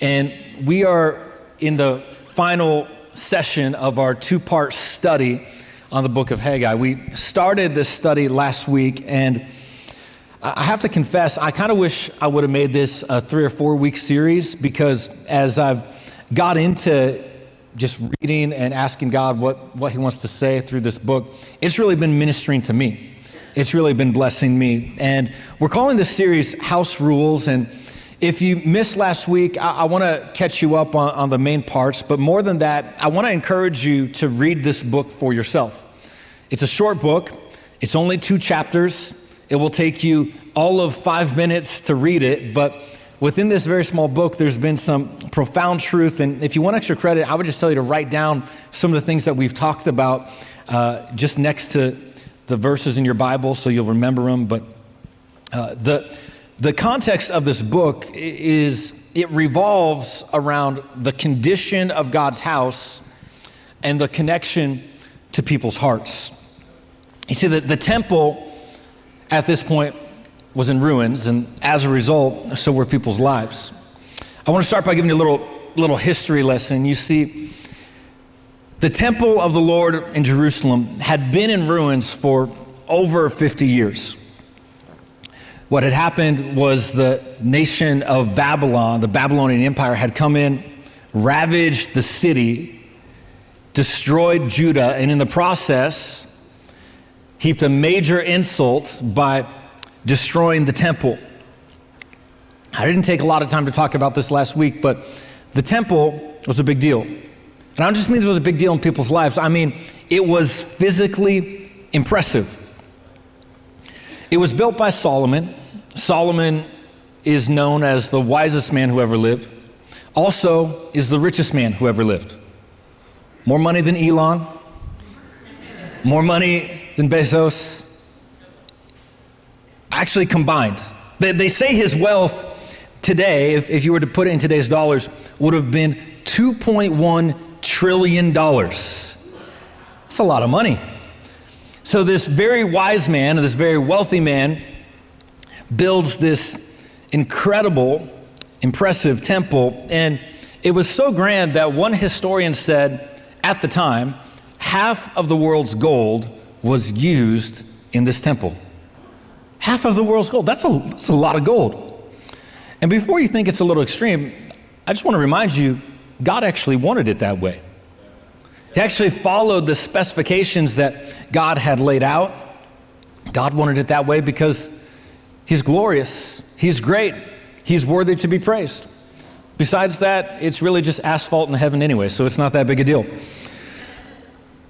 And we are in the final session of our two part study on the book of Haggai. We started this study last week, and I have to confess, I kind of wish I would have made this a three or four week series because as I've got into just reading and asking God what, what He wants to say through this book, it's really been ministering to me. It's really been blessing me. And we're calling this series House Rules. And if you missed last week, I, I want to catch you up on, on the main parts. But more than that, I want to encourage you to read this book for yourself. It's a short book, it's only two chapters. It will take you all of five minutes to read it, but within this very small book, there's been some profound truth. And if you want extra credit, I would just tell you to write down some of the things that we've talked about uh, just next to the verses in your Bible so you'll remember them. But uh, the, the context of this book is it revolves around the condition of God's house and the connection to people's hearts. You see, that the temple at this point was in ruins, and as a result, so were people's lives. I want to start by giving you a little, little history lesson. You see, the temple of the Lord in Jerusalem had been in ruins for over 50 years. What had happened was the nation of Babylon, the Babylonian Empire, had come in, ravaged the city, destroyed Judah, and in the process, heaped a major insult by destroying the temple. I didn't take a lot of time to talk about this last week, but the temple was a big deal. And I don't just mean it was a big deal in people's lives, I mean it was physically impressive. It was built by Solomon. Solomon is known as the wisest man who ever lived, also, is the richest man who ever lived. More money than Elon, more money than Bezos, actually combined. They, they say his wealth today, if, if you were to put it in today's dollars, would have been $2.1 trillion. That's a lot of money. So, this very wise man, this very wealthy man, builds this incredible, impressive temple. And it was so grand that one historian said at the time, half of the world's gold was used in this temple. Half of the world's gold. That's a, that's a lot of gold. And before you think it's a little extreme, I just want to remind you God actually wanted it that way. He actually followed the specifications that God had laid out. God wanted it that way because He's glorious, He's great, He's worthy to be praised. Besides that, it's really just asphalt in heaven anyway, so it's not that big a deal.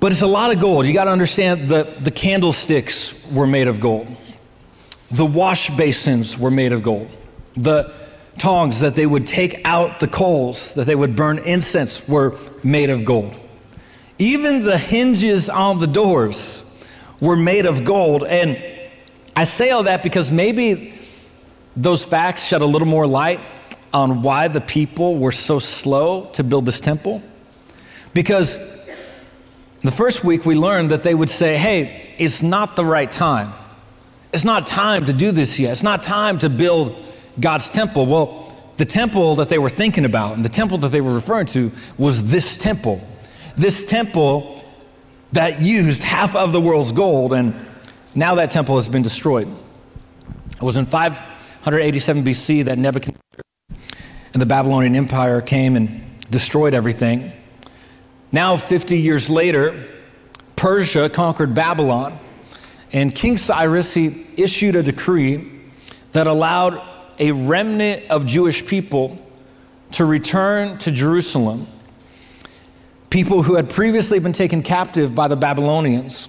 But it's a lot of gold. You got to understand that the candlesticks were made of gold. The wash basins were made of gold. The tongs that they would take out the coals, that they would burn incense, were made of gold. Even the hinges on the doors were made of gold. And I say all that because maybe those facts shed a little more light on why the people were so slow to build this temple. Because the first week we learned that they would say, hey, it's not the right time. It's not time to do this yet. It's not time to build God's temple. Well, the temple that they were thinking about and the temple that they were referring to was this temple. This temple that used half of the world's gold, and now that temple has been destroyed. It was in 587 BC that Nebuchadnezzar and the Babylonian Empire came and destroyed everything. Now, 50 years later, Persia conquered Babylon and King Cyrus, he issued a decree that allowed a remnant of Jewish people to return to Jerusalem. People who had previously been taken captive by the Babylonians,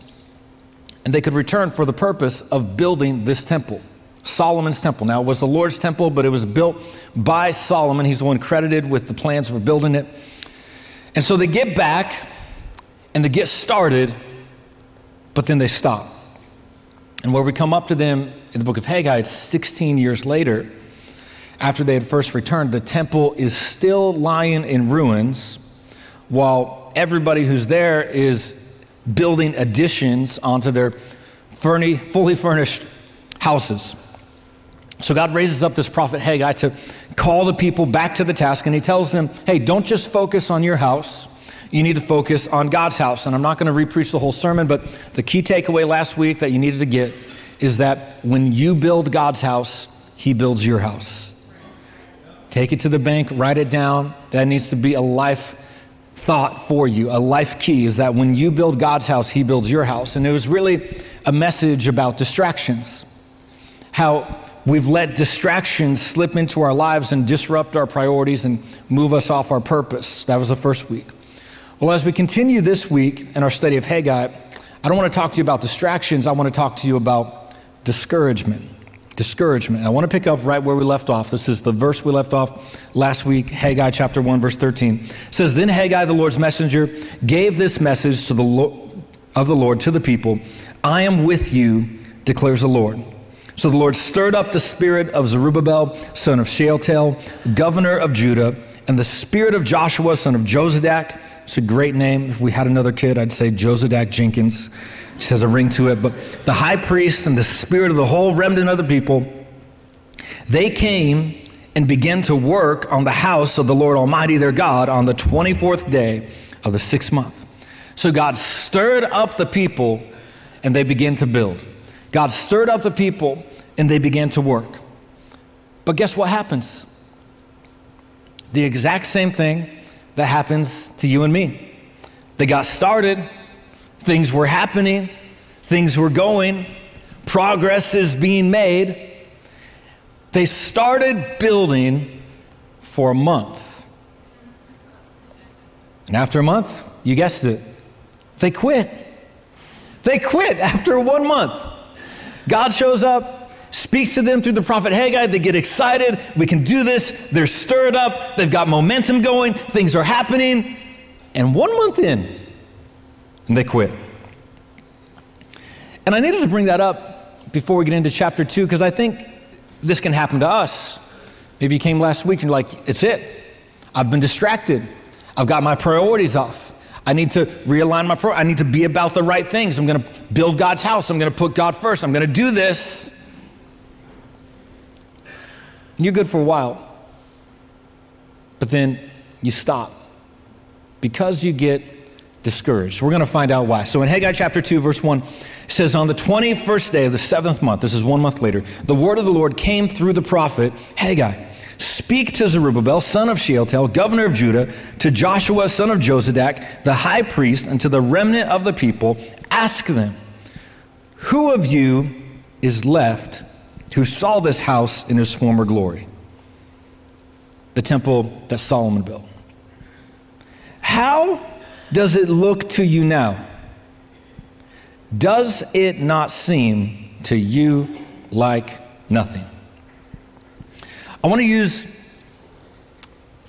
and they could return for the purpose of building this temple, Solomon's temple. Now, it was the Lord's temple, but it was built by Solomon. He's the one credited with the plans for building it. And so they get back and they get started, but then they stop. And where we come up to them in the book of Haggai, it's 16 years later, after they had first returned, the temple is still lying in ruins while everybody who's there is building additions onto their fully furnished houses. So God raises up this prophet Haggai to call the people back to the task, and he tells them, hey, don't just focus on your house. You need to focus on God's house. And I'm not going to repreach the whole sermon, but the key takeaway last week that you needed to get is that when you build God's house, he builds your house. Take it to the bank, write it down. That needs to be a life thought for you. A life key is that when you build God's house, He builds your house. And it was really a message about distractions. How we've let distractions slip into our lives and disrupt our priorities and move us off our purpose. That was the first week. Well, as we continue this week in our study of Haggai, I don't want to talk to you about distractions. I want to talk to you about discouragement discouragement. I want to pick up right where we left off. This is the verse we left off last week, Haggai chapter 1, verse 13. It says, Then Haggai, the Lord's messenger, gave this message to the Lord, of the Lord to the people I am with you, declares the Lord. So the Lord stirred up the spirit of Zerubbabel, son of Shealtiel, governor of Judah, and the spirit of Joshua, son of Jozadak. It's a great name. If we had another kid, I'd say Jozadak Jenkins just has a ring to it. But the high priest and the spirit of the whole remnant of the people, they came and began to work on the house of the Lord Almighty their God on the 24th day of the sixth month. So God stirred up the people and they began to build. God stirred up the people and they began to work. But guess what happens? The exact same thing that happens to you and me. They got started, Things were happening, things were going, progress is being made. They started building for a month. And after a month, you guessed it, they quit. They quit after one month. God shows up, speaks to them through the prophet Haggai. They get excited. We can do this. They're stirred up. They've got momentum going. Things are happening. And one month in, and they quit. And I needed to bring that up before we get into chapter two because I think this can happen to us. Maybe you came last week and you're like, it's it. I've been distracted. I've got my priorities off. I need to realign my pro. I need to be about the right things. I'm going to build God's house. I'm going to put God first. I'm going to do this. You're good for a while, but then you stop because you get discouraged. We're going to find out why. So in Haggai chapter 2, verse 1, it says, On the 21st day of the seventh month, this is one month later, the word of the Lord came through the prophet Haggai. Speak to Zerubbabel, son of Shealtiel, governor of Judah, to Joshua, son of Jozadak, the high priest, and to the remnant of the people. Ask them, Who of you is left who saw this house in its former glory? The temple that Solomon built. How does it look to you now? Does it not seem to you like nothing? I want to use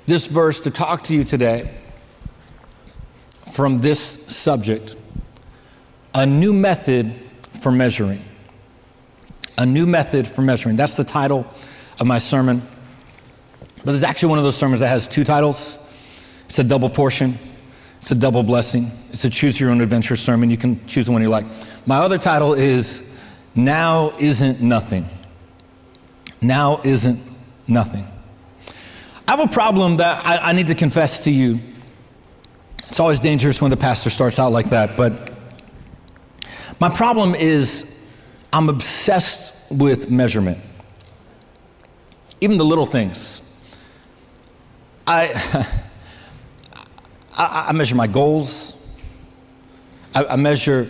this verse to talk to you today from this subject a new method for measuring. A new method for measuring. That's the title of my sermon. But it's actually one of those sermons that has two titles. It's a double portion. It's a double blessing. It's a choose your own adventure sermon. You can choose the one you like. My other title is Now Isn't Nothing. Now Isn't Nothing. I have a problem that I, I need to confess to you. It's always dangerous when the pastor starts out like that, but my problem is I'm obsessed with measurement. Even the little things. I. I, I measure my goals, I, I measure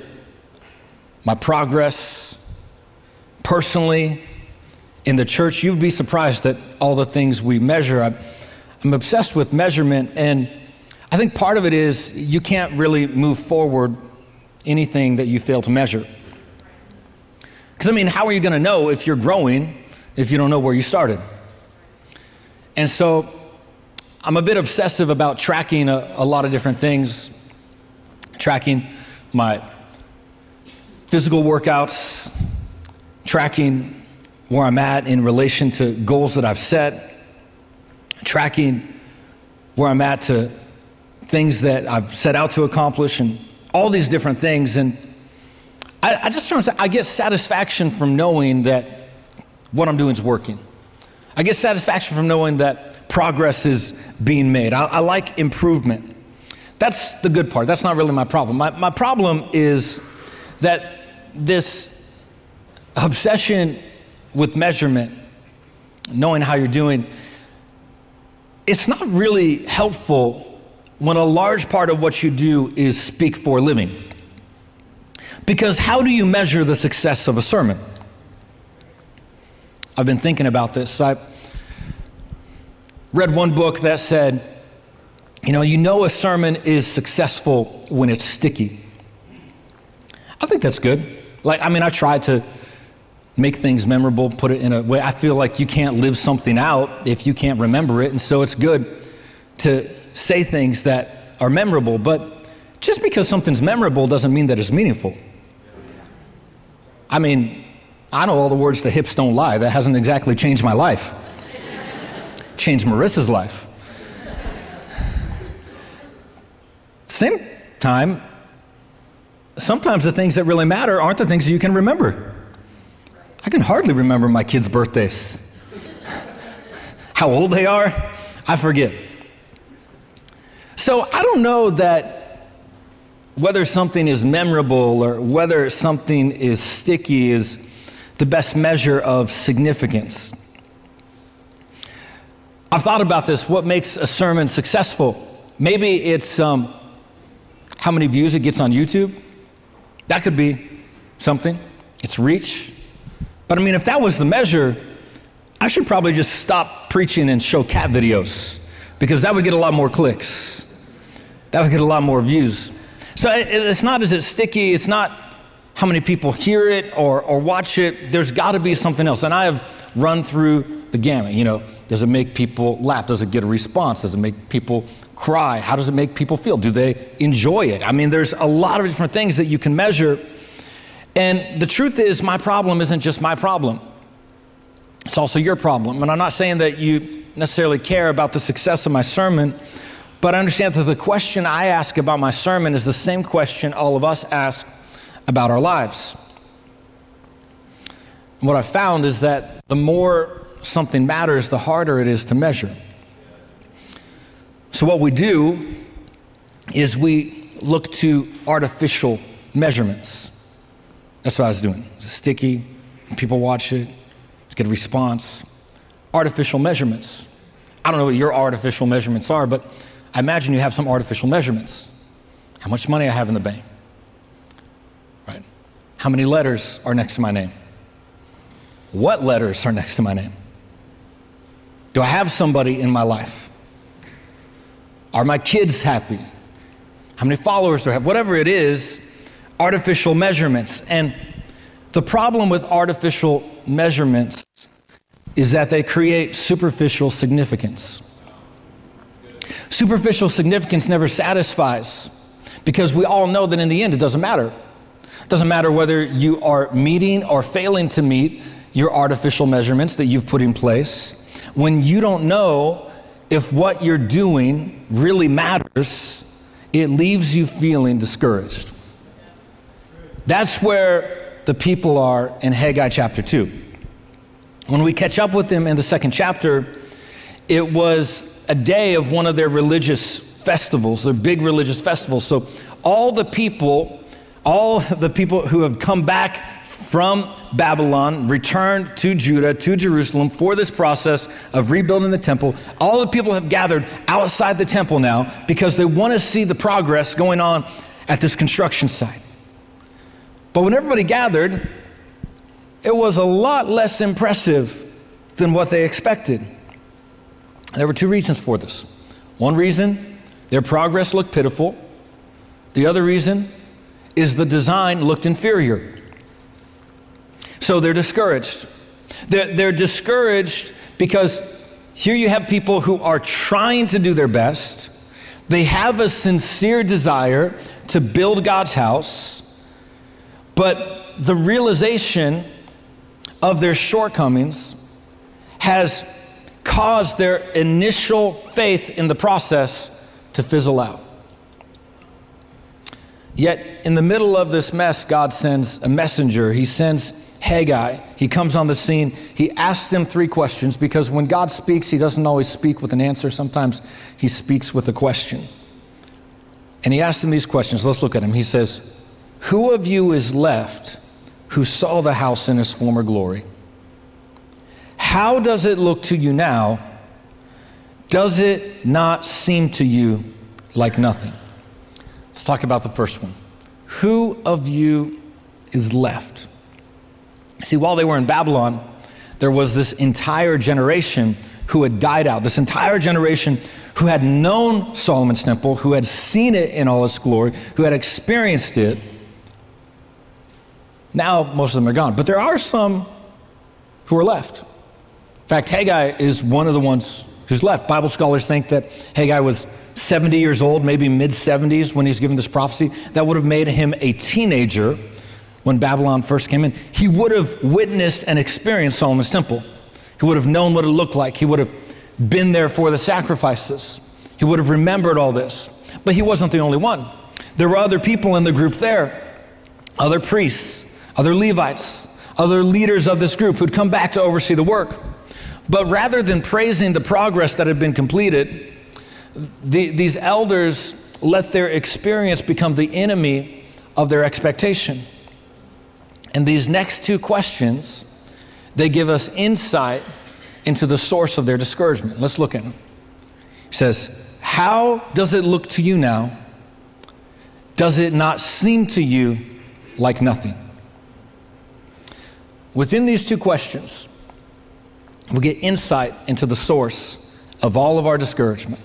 my progress personally in the church. You'd be surprised at all the things we measure. I, I'm obsessed with measurement, and I think part of it is you can't really move forward anything that you fail to measure. Because, I mean, how are you going to know if you're growing if you don't know where you started? And so I'm a bit obsessive about tracking a, a lot of different things, tracking my physical workouts, tracking where I'm at in relation to goals that I've set, tracking where I'm at to things that I've set out to accomplish, and all these different things. And I, I just try to say, I get satisfaction from knowing that what I'm doing is working. I get satisfaction from knowing that progress is being made. I, I like improvement. That's the good part. That's not really my problem. My, my problem is that this obsession with measurement, knowing how you're doing, it's not really helpful when a large part of what you do is speak for a living. Because how do you measure the success of a sermon? I've been thinking about this. I read one book that said, you know, you know a sermon is successful when it's sticky. I think that's good. Like, I mean, I try to make things memorable, put it in a way. I feel like you can't live something out if you can't remember it. And so it's good to say things that are memorable. But just because something's memorable doesn't mean that it's meaningful. I mean, I know all the words to hips don't lie. That hasn't exactly changed my life. Changed Marissa's life. Same time, sometimes the things that really matter aren't the things you can remember. I can hardly remember my kids' birthdays. How old they are, I forget. So I don't know that whether something is memorable or whether something is sticky is the best measure of significance. I've thought about this what makes a sermon successful? Maybe it's um, how many views it gets on YouTube. That could be something. It's reach. But I mean, if that was the measure, I should probably just stop preaching and show cat videos because that would get a lot more clicks. That would get a lot more views. So it's not as it's sticky, it's not how many people hear it or, or watch it. There's got to be something else. And I have run through the gamut. You know, does it make people laugh? Does it get a response? Does it make people cry? How does it make people feel? Do they enjoy it? I mean, there's a lot of different things that you can measure. And the truth is, my problem isn't just my problem, it's also your problem. And I'm not saying that you necessarily care about the success of my sermon. But I understand that the question I ask about my sermon is the same question all of us ask about our lives. What I found is that the more something matters, the harder it is to measure. So, what we do is we look to artificial measurements. That's what I was doing. It's sticky, people watch it, get a response. Artificial measurements. I don't know what your artificial measurements are, but I imagine you have some artificial measurements. How much money I have in the bank, right? how many letters are next to my name? What letters are next to my name? Do I have somebody in my life? Are my kids happy? How many followers do I have? Whatever it is, artificial measurements. And the problem with artificial measurements is that they create superficial significance. Superficial significance never satisfies because we all know that in the end it doesn't matter. It doesn't matter whether you are meeting or failing to meet your artificial measurements that you've put in place. When you don't know if what you're doing really matters, it leaves you feeling discouraged. That's where the people are in Haggai chapter 2. When we catch up with them in the second chapter, it was a day of one of their religious festivals, their big religious festivals. So all the people all the people who have come back from Babylon, returned to Judah, to Jerusalem for this process of rebuilding the temple. All the people have gathered outside the temple now because they want to see the progress going on at this construction site. But when everybody gathered, it was a lot less impressive than what they expected. There were two reasons for this. One reason, their progress looked pitiful. The other reason, is the design looked inferior. So they're discouraged. They're, they're discouraged because here you have people who are trying to do their best. They have a sincere desire to build God's house, but the realization of their shortcomings has caused their initial faith in the process to fizzle out. Yet, in the middle of this mess, God sends a messenger. He sends Haggai. He comes on the scene. He asks them three questions because when God speaks, he doesn't always speak with an answer. Sometimes he speaks with a question. And he asks them these questions. Let's look at him. He says, Who of you is left who saw the house in its former glory? How does it look to you now? Does it not seem to you like nothing? Let's talk about the first one. Who of you is left? See, while they were in Babylon, there was this entire generation who had died out, this entire generation who had known Solomon's temple, who had seen it in all its glory, who had experienced it. Now, most of them are gone. But there are some who are left. In fact, Haggai is one of the ones who's left. Bible scholars think that Haggai was 70 years old, maybe mid 70s when he's given this prophecy. That would have made him a teenager when Babylon first came in, he would have witnessed and experienced Solomon's temple. He would have known what it looked like. He would have been there for the sacrifices. He would have remembered all this. But he wasn't the only one. There were other people in the group there other priests, other Levites, other leaders of this group who'd come back to oversee the work. But rather than praising the progress that had been completed, the, these elders let their experience become the enemy of their expectation. And these next two questions, they give us insight into the source of their discouragement. Let's look at them. He says, How does it look to you now? Does it not seem to you like nothing? Within these two questions, we get insight into the source of all of our discouragement.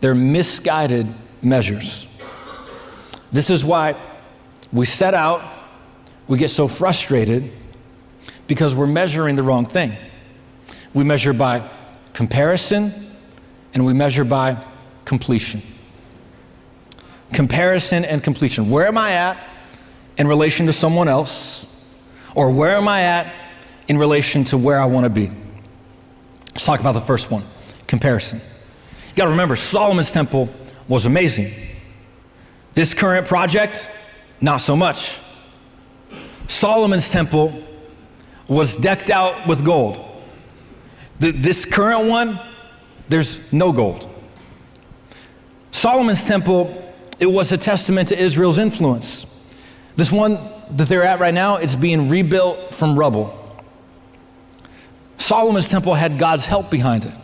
They're misguided measures. This is why we set out we get so frustrated because we're measuring the wrong thing. We measure by comparison and we measure by completion. Comparison and completion. Where am I at in relation to someone else? Or where am I at in relation to where I want to be? Let's talk about the first one comparison. Got to remember, Solomon's temple was amazing. This current project, not so much. Solomon's temple was decked out with gold. The, this current one, there's no gold. Solomon's temple, it was a testament to Israel's influence. This one that they're at right now, it's being rebuilt from rubble. Solomon's temple had God's help behind it.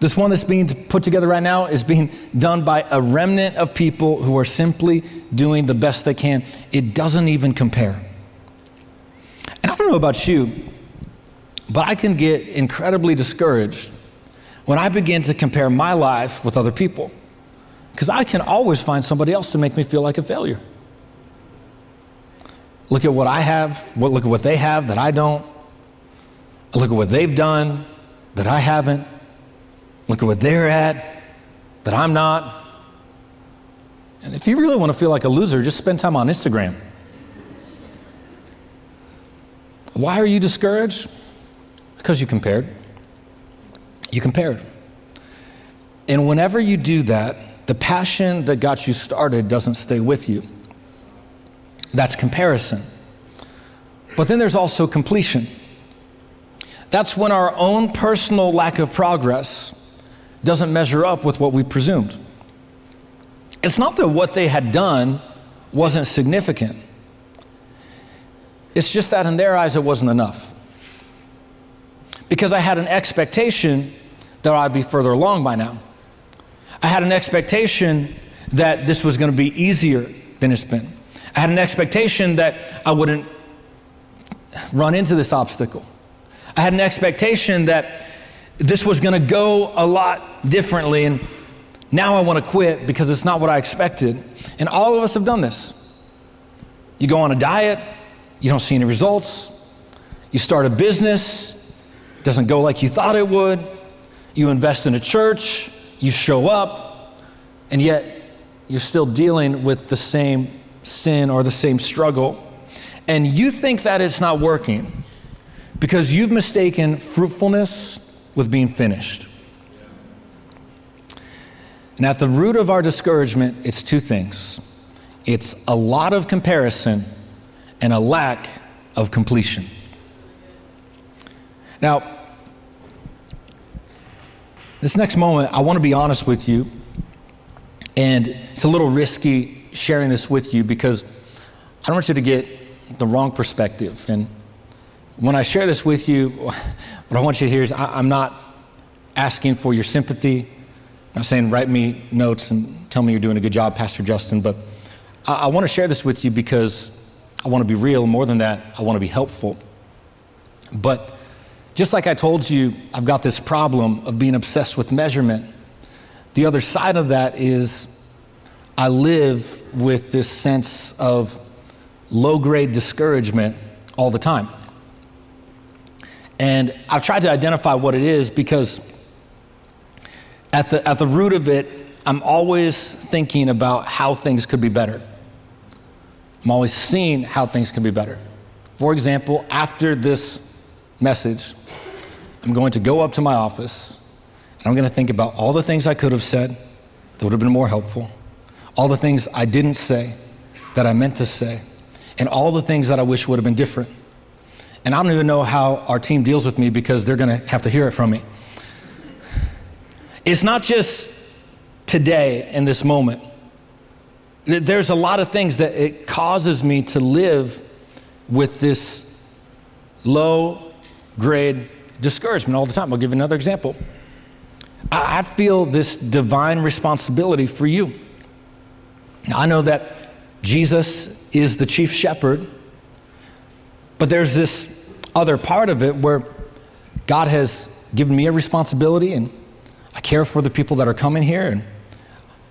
This one that's being put together right now is being done by a remnant of people who are simply doing the best they can. It doesn't even compare. And I don't know about you, but I can get incredibly discouraged when I begin to compare my life with other people. Because I can always find somebody else to make me feel like a failure. Look at what I have, look at what they have that I don't. Look at what they've done that I haven't. Look at what they're at that I'm not. And if you really want to feel like a loser, just spend time on Instagram. Why are you discouraged? Because you compared. You compared. And whenever you do that, the passion that got you started doesn't stay with you. That's comparison. But then there's also completion. That's when our own personal lack of progress doesn't measure up with what we presumed. It's not that what they had done wasn't significant. It's just that in their eyes it wasn't enough. Because I had an expectation that I'd be further along by now. I had an expectation that this was going to be easier than it's been. I had an expectation that I wouldn't run into this obstacle. I had an expectation that this was going to go a lot differently, and now I want to quit because it's not what I expected. And all of us have done this. You go on a diet, you don't see any results. You start a business, it doesn't go like you thought it would. You invest in a church, you show up, and yet you're still dealing with the same sin or the same struggle. And you think that it's not working because you've mistaken fruitfulness with being finished. And at the root of our discouragement, it's two things it's a lot of comparison and a lack of completion. Now, this next moment, I want to be honest with you, and it's a little risky sharing this with you because I don't want you to get the wrong perspective. And when I share this with you, what I want you to hear is I, am not asking for your sympathy. I'm not saying write me notes and tell me you're doing a good job, Pastor Justin, but I, I want to share this with you because I want to be real. More than that, I want to be helpful. But just like I told you, I've got this problem of being obsessed with measurement. The other side of that is I live with this sense of low grade discouragement all the time. And I've tried to identify what it is because at the, at the root of it, I'm always thinking about how things could be better. I'm always seeing how things can be better. For example, after this message, I'm going to go up to my office and I'm going to think about all the things I could have said that would have been more helpful, all the things I didn't say that I meant to say, and all the things that I wish would have been different. And I don't even know how our team deals with me because they're going to have to hear it from me. It's not just today in this moment. There's a lot of things that it causes me to live with this low grade discouragement all the time. I'll give you another example. I feel this divine responsibility for you. Now, I know that Jesus is the chief shepherd, but there's this other part of it where God has given me a responsibility and I care for the people that are coming here. And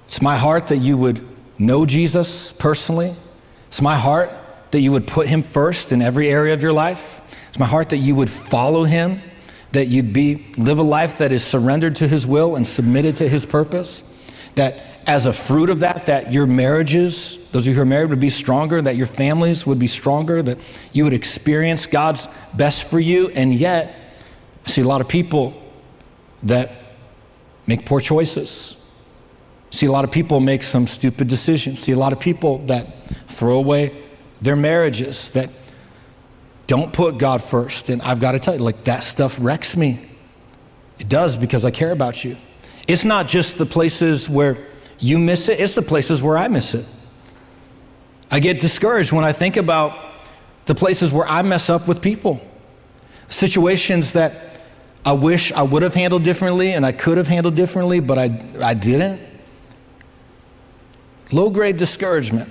it's my heart that you would know Jesus personally. It's my heart that you would put him first in every area of your life. It's my heart that you would follow him that you'd be live a life that is surrendered to his will and submitted to his purpose that as a fruit of that that your marriages those of you who are married would be stronger that your families would be stronger that you would experience god's best for you and yet i see a lot of people that make poor choices see a lot of people make some stupid decisions see a lot of people that throw away their marriages that don't put God first. And I've got to tell you, like, that stuff wrecks me. It does because I care about you. It's not just the places where you miss it, it's the places where I miss it. I get discouraged when I think about the places where I mess up with people, situations that I wish I would have handled differently and I could have handled differently, but I, I didn't. Low grade discouragement.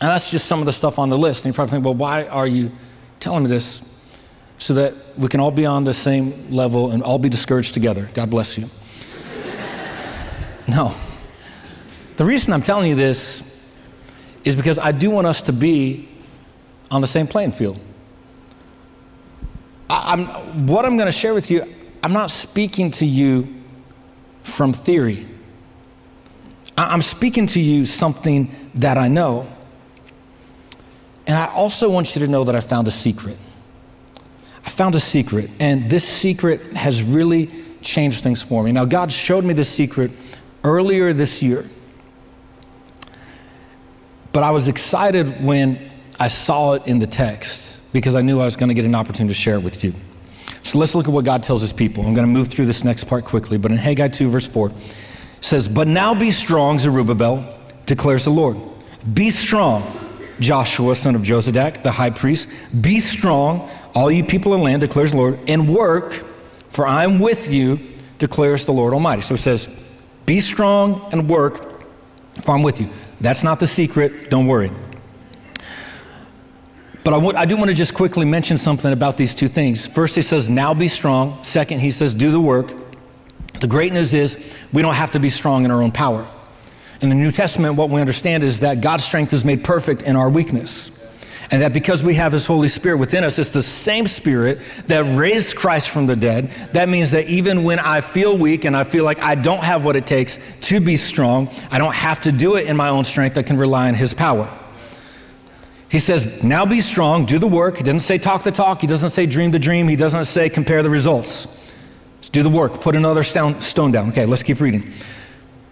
And that's just some of the stuff on the list. And you probably think, well, why are you telling me this? So that we can all be on the same level and all be discouraged together. God bless you. no. The reason I'm telling you this is because I do want us to be on the same playing field. I, I'm, what I'm going to share with you, I'm not speaking to you from theory. I, I'm speaking to you something that I know. And I also want you to know that I found a secret. I found a secret, and this secret has really changed things for me. Now, God showed me this secret earlier this year, but I was excited when I saw it in the text because I knew I was going to get an opportunity to share it with you. So let's look at what God tells his people. I'm going to move through this next part quickly, but in Haggai 2, verse 4, says, But now be strong, Zerubbabel, declares the Lord. Be strong Joshua, son of Jozadak, the high priest, Be strong, all you people of the land, declares the Lord, and work, for I am with you, declares the Lord Almighty. So it says, Be strong and work, for I'm with you. That's not the secret, don't worry. But I, w- I do want to just quickly mention something about these two things. First, he says, Now be strong. Second, he says, Do the work. The great news is we don't have to be strong in our own power. In the New Testament, what we understand is that God's strength is made perfect in our weakness. And that because we have His Holy Spirit within us, it's the same Spirit that raised Christ from the dead. That means that even when I feel weak and I feel like I don't have what it takes to be strong, I don't have to do it in my own strength. I can rely on His power. He says, now be strong, do the work. He doesn't say talk the talk. He doesn't say dream the dream. He doesn't say compare the results. Let's do the work, put another stone down. Okay, let's keep reading.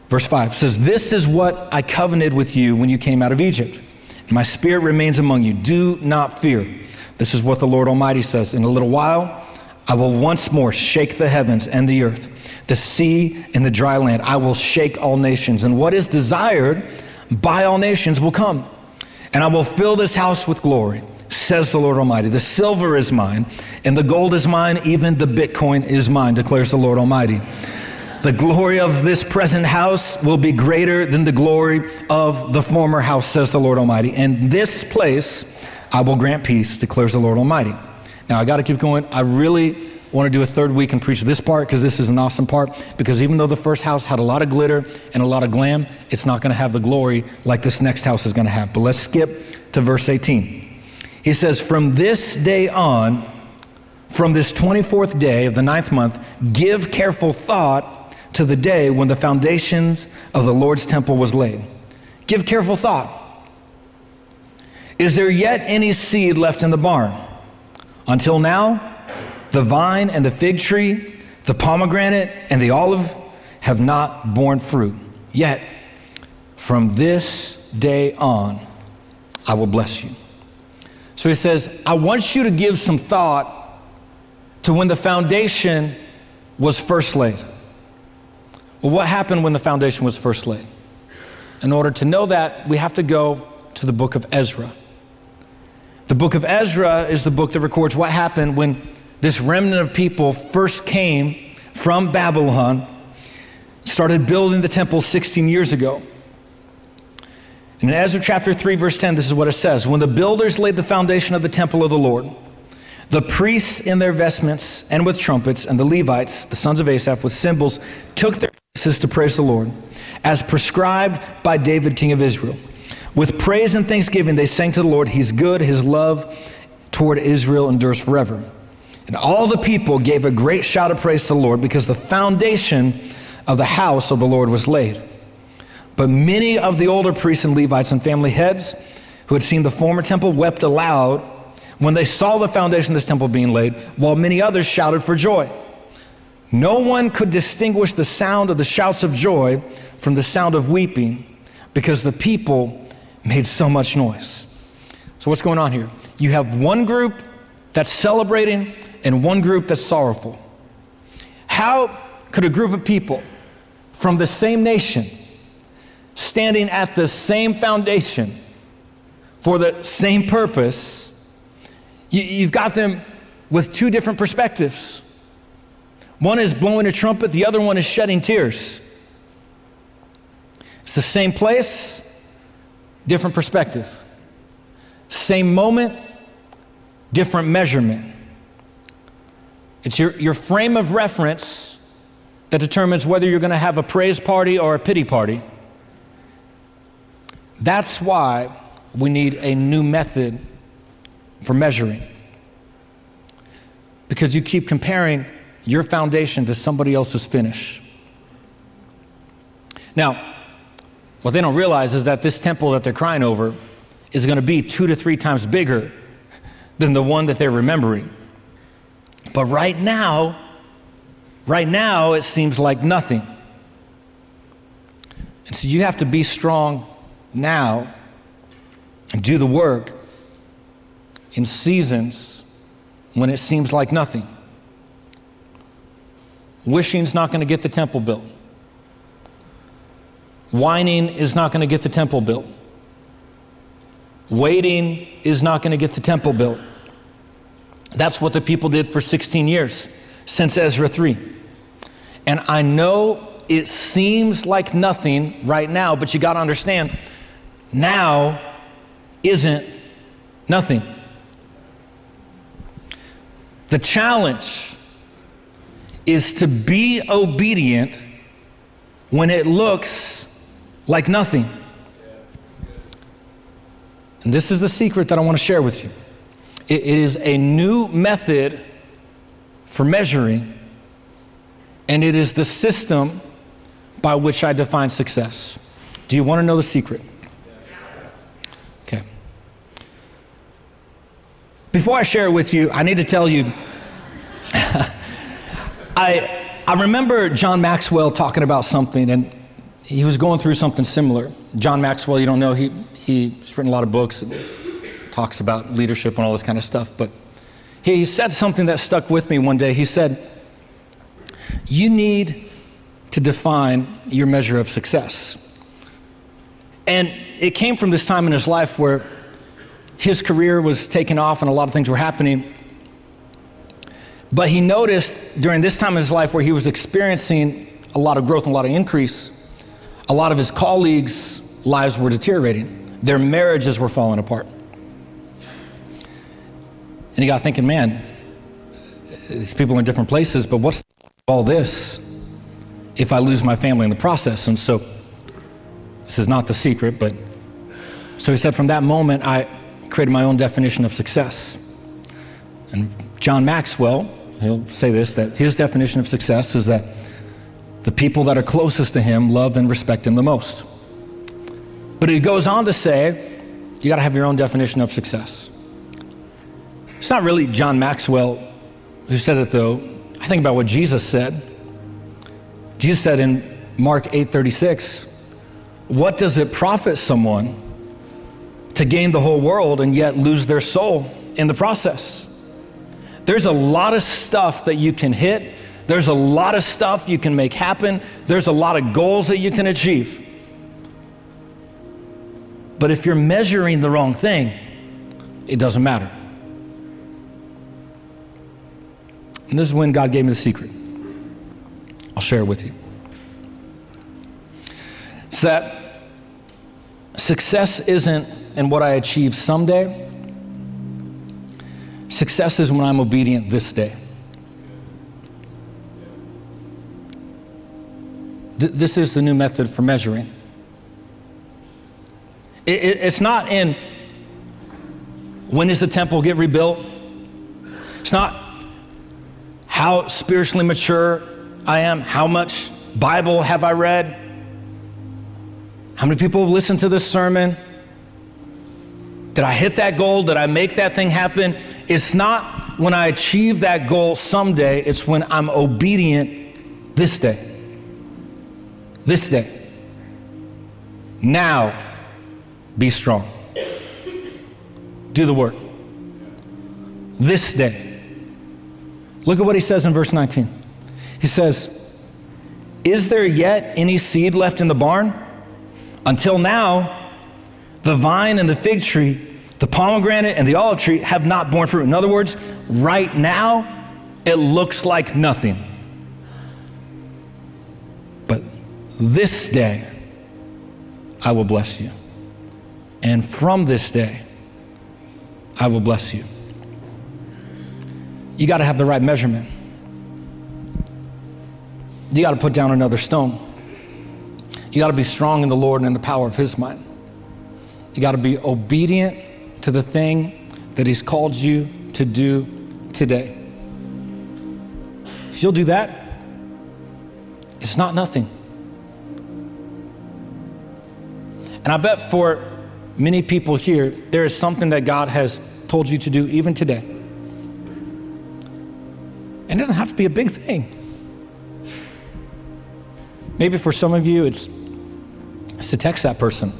Verse 5 says, This is what I covenanted with you when you came out of Egypt. My spirit remains among you. Do not fear. This is what the Lord Almighty says In a little while, I will once more shake the heavens and the earth, the sea and the dry land. I will shake all nations, and what is desired by all nations will come. And I will fill this house with glory, says the Lord Almighty. The silver is mine, and the gold is mine, even the Bitcoin is mine, declares the Lord Almighty. The glory of this present house will be greater than the glory of the former house, says the Lord Almighty. And this place I will grant peace, declares the Lord Almighty. Now, I got to keep going. I really want to do a third week and preach this part because this is an awesome part. Because even though the first house had a lot of glitter and a lot of glam, it's not going to have the glory like this next house is going to have. But let's skip to verse 18. He says, From this day on, from this 24th day of the ninth month, give careful thought to the day when the foundations of the Lord's temple was laid. Give careful thought. Is there yet any seed left in the barn? Until now, the vine and the fig tree, the pomegranate and the olive have not borne fruit. Yet, from this day on, I will bless you. So he says, I want you to give some thought to when the foundation was first laid. Well, what happened when the foundation was first laid? In order to know that, we have to go to the book of Ezra. The book of Ezra is the book that records what happened when this remnant of people first came from Babylon, started building the temple 16 years ago. in Ezra chapter 3, verse 10, this is what it says When the builders laid the foundation of the temple of the Lord, the priests in their vestments and with trumpets, and the Levites, the sons of Asaph, with cymbals, took their places to praise the Lord, as prescribed by David, king of Israel. With praise and thanksgiving, they sang to the Lord, He's good, His love toward Israel endures forever. And all the people gave a great shout of praise to the Lord because the foundation of the house of the Lord was laid. But many of the older priests and Levites and family heads who had seen the former temple wept aloud when they saw the foundation of this temple being laid, while many others shouted for joy. No one could distinguish the sound of the shouts of joy from the sound of weeping because the people made so much noise. So, what's going on here? You have one group that's celebrating and one group that's sorrowful. How could a group of people from the same nation, standing at the same foundation for the same purpose, you, have got them with two different perspectives? One is blowing a trumpet, the other one is shedding tears. It's the same place, different perspective. Same moment, different measurement. It's your, your frame of reference that determines whether you're going to have a praise party or a pity party. That's why we need a new method for measuring. Because you keep comparing your foundation to somebody else's finish. Now, what they don't realize is that this temple that they're crying over is going to be two to three times bigger than the one that they're remembering. But right now, right now, it seems like nothing. And so you have to be strong now and do the work in seasons when it seems like nothing. Wishing's not going to get the temple built. Whining is not going to get the temple built. Waiting is not going to get the temple built. That's what the people did for 16 years since Ezra 3. And I know it seems like nothing right now, but you got to understand now isn't nothing. The challenge is to be obedient when it looks like nothing. And this is the secret that I want to share with you it, is a new method for measuring, and it is the system by which I define success. Do you want to know the secret? Okay. Before I share it with you, I need to tell you I, I remember John Maxwell talking about something, and he was going through something similar. John Maxwell, you don't know, he, he's written a lot of books, talks talks about leadership and all this kind of stuff. But he said something that stuck with me one day. He said, You need to define your measure of success. And it came from this time in his life where his career was taking off and a lot of things were happening. But he noticed during this time in his life where he was experiencing a lot of growth and a lot of increase, a lot of his colleagues' lives were deteriorating. Their marriages were falling apart. And he got thinking, man, these people are in different places, but what's all this if I lose my family in the process? And so, this is not the secret, but so he said, from that moment, I created my own definition of success. And John Maxwell, he'll say this that his definition of success is that the people that are closest to him love and respect him the most. But he goes on to say, you got to have your own definition of success. It's not really John Maxwell who said it though. I think about what Jesus said. Jesus said in Mark 8:36, "What does it profit someone to gain the whole world and yet lose their soul in the process?" There's a lot of stuff that you can hit. There's a lot of stuff you can make happen. There's a lot of goals that you can achieve. But if you're measuring the wrong thing, it doesn't matter. And this is when God gave me the secret. I'll share it with you. It's that success isn't in what I achieve someday, success is when I'm obedient this day. Th- this is the new method for measuring. It, it, it's not in when does the temple get rebuilt? It's not how spiritually mature I am, how much Bible have I read, how many people have listened to this sermon. Did I hit that goal? Did I make that thing happen? It's not when I achieve that goal someday, it's when I'm obedient this day. This day. Now, be strong. Do the work. This day. Look at what he says in verse 19. He says, Is there yet any seed left in the barn? Until now, the vine and the fig tree, the pomegranate and the olive tree have not borne fruit. In other words, right now, it looks like nothing. But this day, I will bless you. And from this day, I will bless you you got to have the right measurement. You got to put down another stone. You got to be strong in the Lord and in the power of His might. You got to be obedient to the thing that He's called you to do today. If you'll do that, it's not nothing. And I bet for many people here, there is something that God has told you to do even today and it doesn't have to be a big thing. Maybe for some of you, it's, it's to text that person.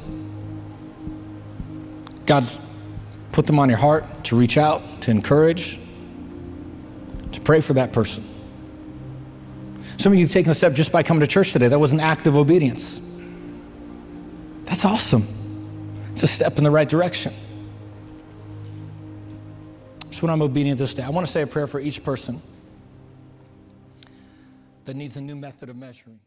God's put them on your heart to reach out, to encourage, to pray for that person. Some of you have taken a step just by coming to church today. That was an act of obedience. That's awesome. It's a step in the right direction. So when I'm obedient this day, I want to say a prayer for each person that needs a new method of measuring.